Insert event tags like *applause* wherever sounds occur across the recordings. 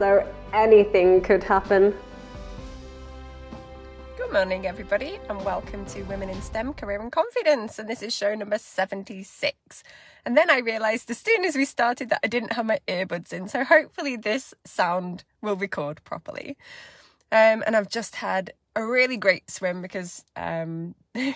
so anything could happen. Good morning, everybody, and welcome to Women in STEM Career and Confidence. And this is show number 76. And then I realised as soon as we started that I didn't have my earbuds in, so hopefully this sound will record properly. Um, and I've just had a really great swim because um, *laughs*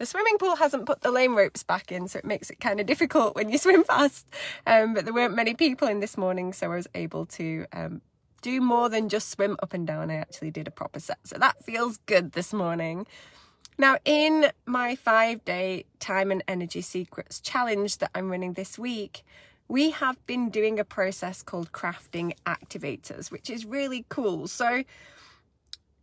the swimming pool hasn't put the lane ropes back in, so it makes it kind of difficult when you swim *laughs* fast. Um, but there weren't many people in this morning, so I was able to um, do more than just swim up and down. I actually did a proper set, so that feels good this morning. Now, in my five day time and energy secrets challenge that I'm running this week, we have been doing a process called crafting activators, which is really cool. So,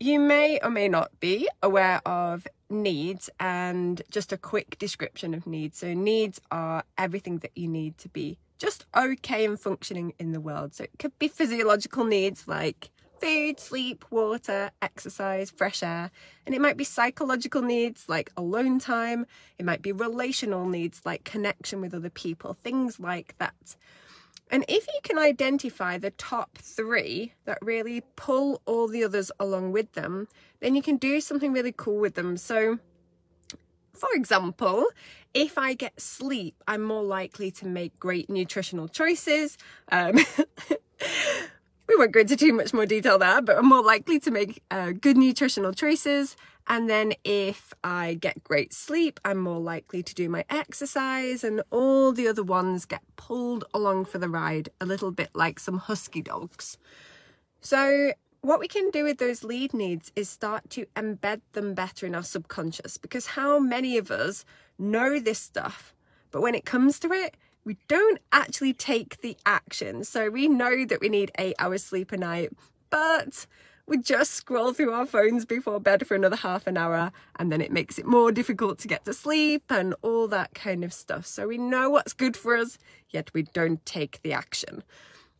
you may or may not be aware of needs and just a quick description of needs. So, needs are everything that you need to be just okay and functioning in the world. So, it could be physiological needs like food, sleep, water, exercise, fresh air. And it might be psychological needs like alone time. It might be relational needs like connection with other people, things like that. And if you can identify the top three that really pull all the others along with them, then you can do something really cool with them. So, for example, if I get sleep, I'm more likely to make great nutritional choices. Um, *laughs* we won't go into too much more detail there, but I'm more likely to make uh, good nutritional choices. And then if I get great sleep, I'm more likely to do my exercise, and all the other ones get pulled along for the ride, a little bit like some husky dogs. So, what we can do with those lead needs is start to embed them better in our subconscious because how many of us know this stuff, but when it comes to it, we don't actually take the action. So we know that we need eight hours sleep a night, but we just scroll through our phones before bed for another half an hour and then it makes it more difficult to get to sleep and all that kind of stuff. So we know what's good for us, yet we don't take the action.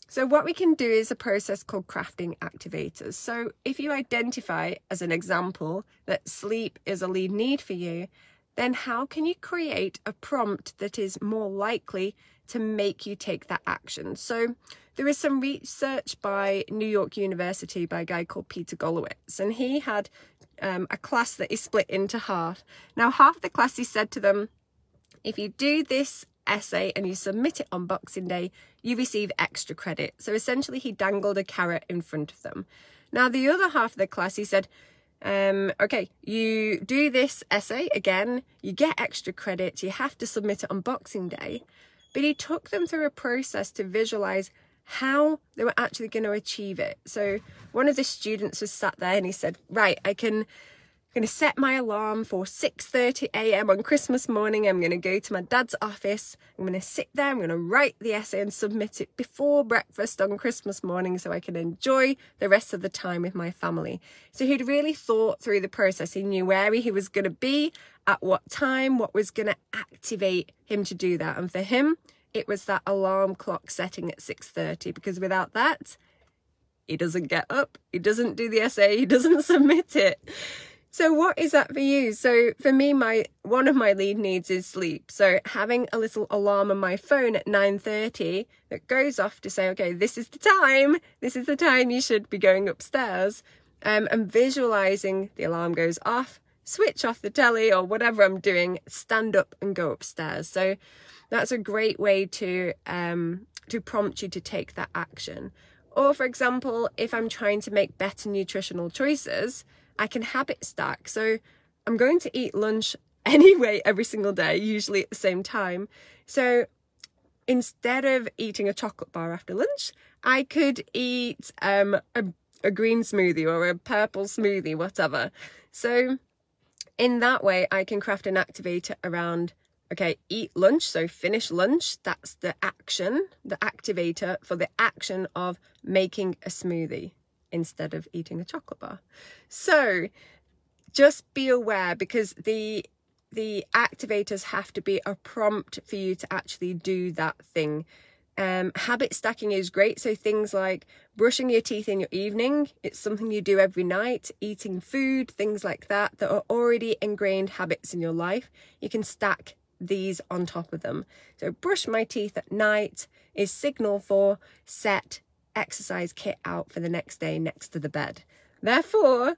So what we can do is a process called crafting activators. So if you identify as an example that sleep is a lead need for you, then how can you create a prompt that is more likely to make you take that action? So there is some research by New York University by a guy called Peter Golowitz, and he had um, a class that is split into half. Now, half the class he said to them, if you do this essay and you submit it on Boxing Day, you receive extra credit. So essentially, he dangled a carrot in front of them. Now, the other half of the class, he said, um, okay, you do this essay again, you get extra credit, you have to submit it on Boxing Day. But he took them through a process to visualize how they were actually going to achieve it. So one of the students was sat there and he said, Right, I can I'm going to set my alarm for 6:30 a.m. on Christmas morning. I'm going to go to my dad's office. I'm going to sit there. I'm going to write the essay and submit it before breakfast on Christmas morning so I can enjoy the rest of the time with my family. So he'd really thought through the process. He knew where he was going to be, at what time, what was going to activate him to do that. And for him, it was that alarm clock setting at 6:30 because without that, he doesn't get up, he doesn't do the essay, he doesn't *laughs* submit it. So what is that for you? So for me, my one of my lead needs is sleep. So having a little alarm on my phone at 9:30 that goes off to say, okay, this is the time. This is the time you should be going upstairs. Um, and visualizing the alarm goes off, switch off the telly or whatever I'm doing, stand up and go upstairs. So that's a great way to um, to prompt you to take that action. Or for example, if I'm trying to make better nutritional choices, I can habit stack. So I'm going to eat lunch *laughs* anyway every single day, usually at the same time. So instead of eating a chocolate bar after lunch, I could eat um, a, a green smoothie or a purple smoothie, whatever. So in that way, I can craft an activator around Okay, eat lunch, so finish lunch. That's the action, the activator for the action of making a smoothie instead of eating a chocolate bar. So just be aware because the the activators have to be a prompt for you to actually do that thing. Um, habit stacking is great. So things like brushing your teeth in your evening, it's something you do every night, eating food, things like that, that are already ingrained habits in your life. You can stack these on top of them. So brush my teeth at night is signal for set exercise kit out for the next day next to the bed. Therefore,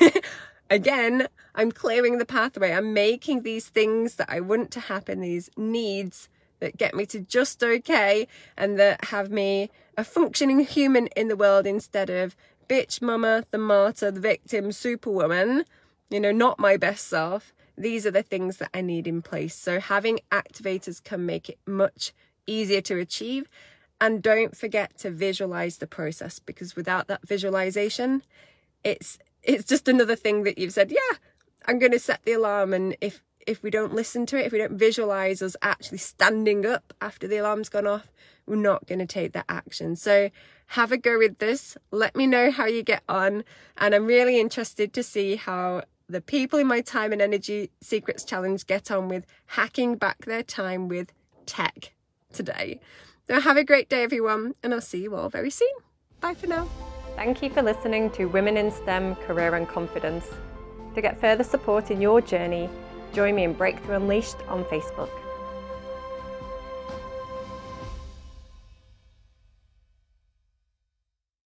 *laughs* again, I'm clearing the pathway. I'm making these things that I want to happen, these needs that get me to just okay and that have me a functioning human in the world instead of bitch mama, the martyr, the victim, superwoman, you know, not my best self. These are the things that I need in place. So having activators can make it much easier to achieve. And don't forget to visualize the process because without that visualization, it's it's just another thing that you've said, yeah, I'm going to set the alarm and if if we don't listen to it, if we don't visualize us actually standing up after the alarm's gone off, we're not going to take that action. So have a go with this. Let me know how you get on. And I'm really interested to see how the people in my time and energy secrets challenge get on with hacking back their time with tech today. So have a great day, everyone, and I'll see you all very soon. Bye for now. Thank you for listening to Women in STEM Career and Confidence. To get further support in your journey, join me in Breakthrough Unleashed on Facebook.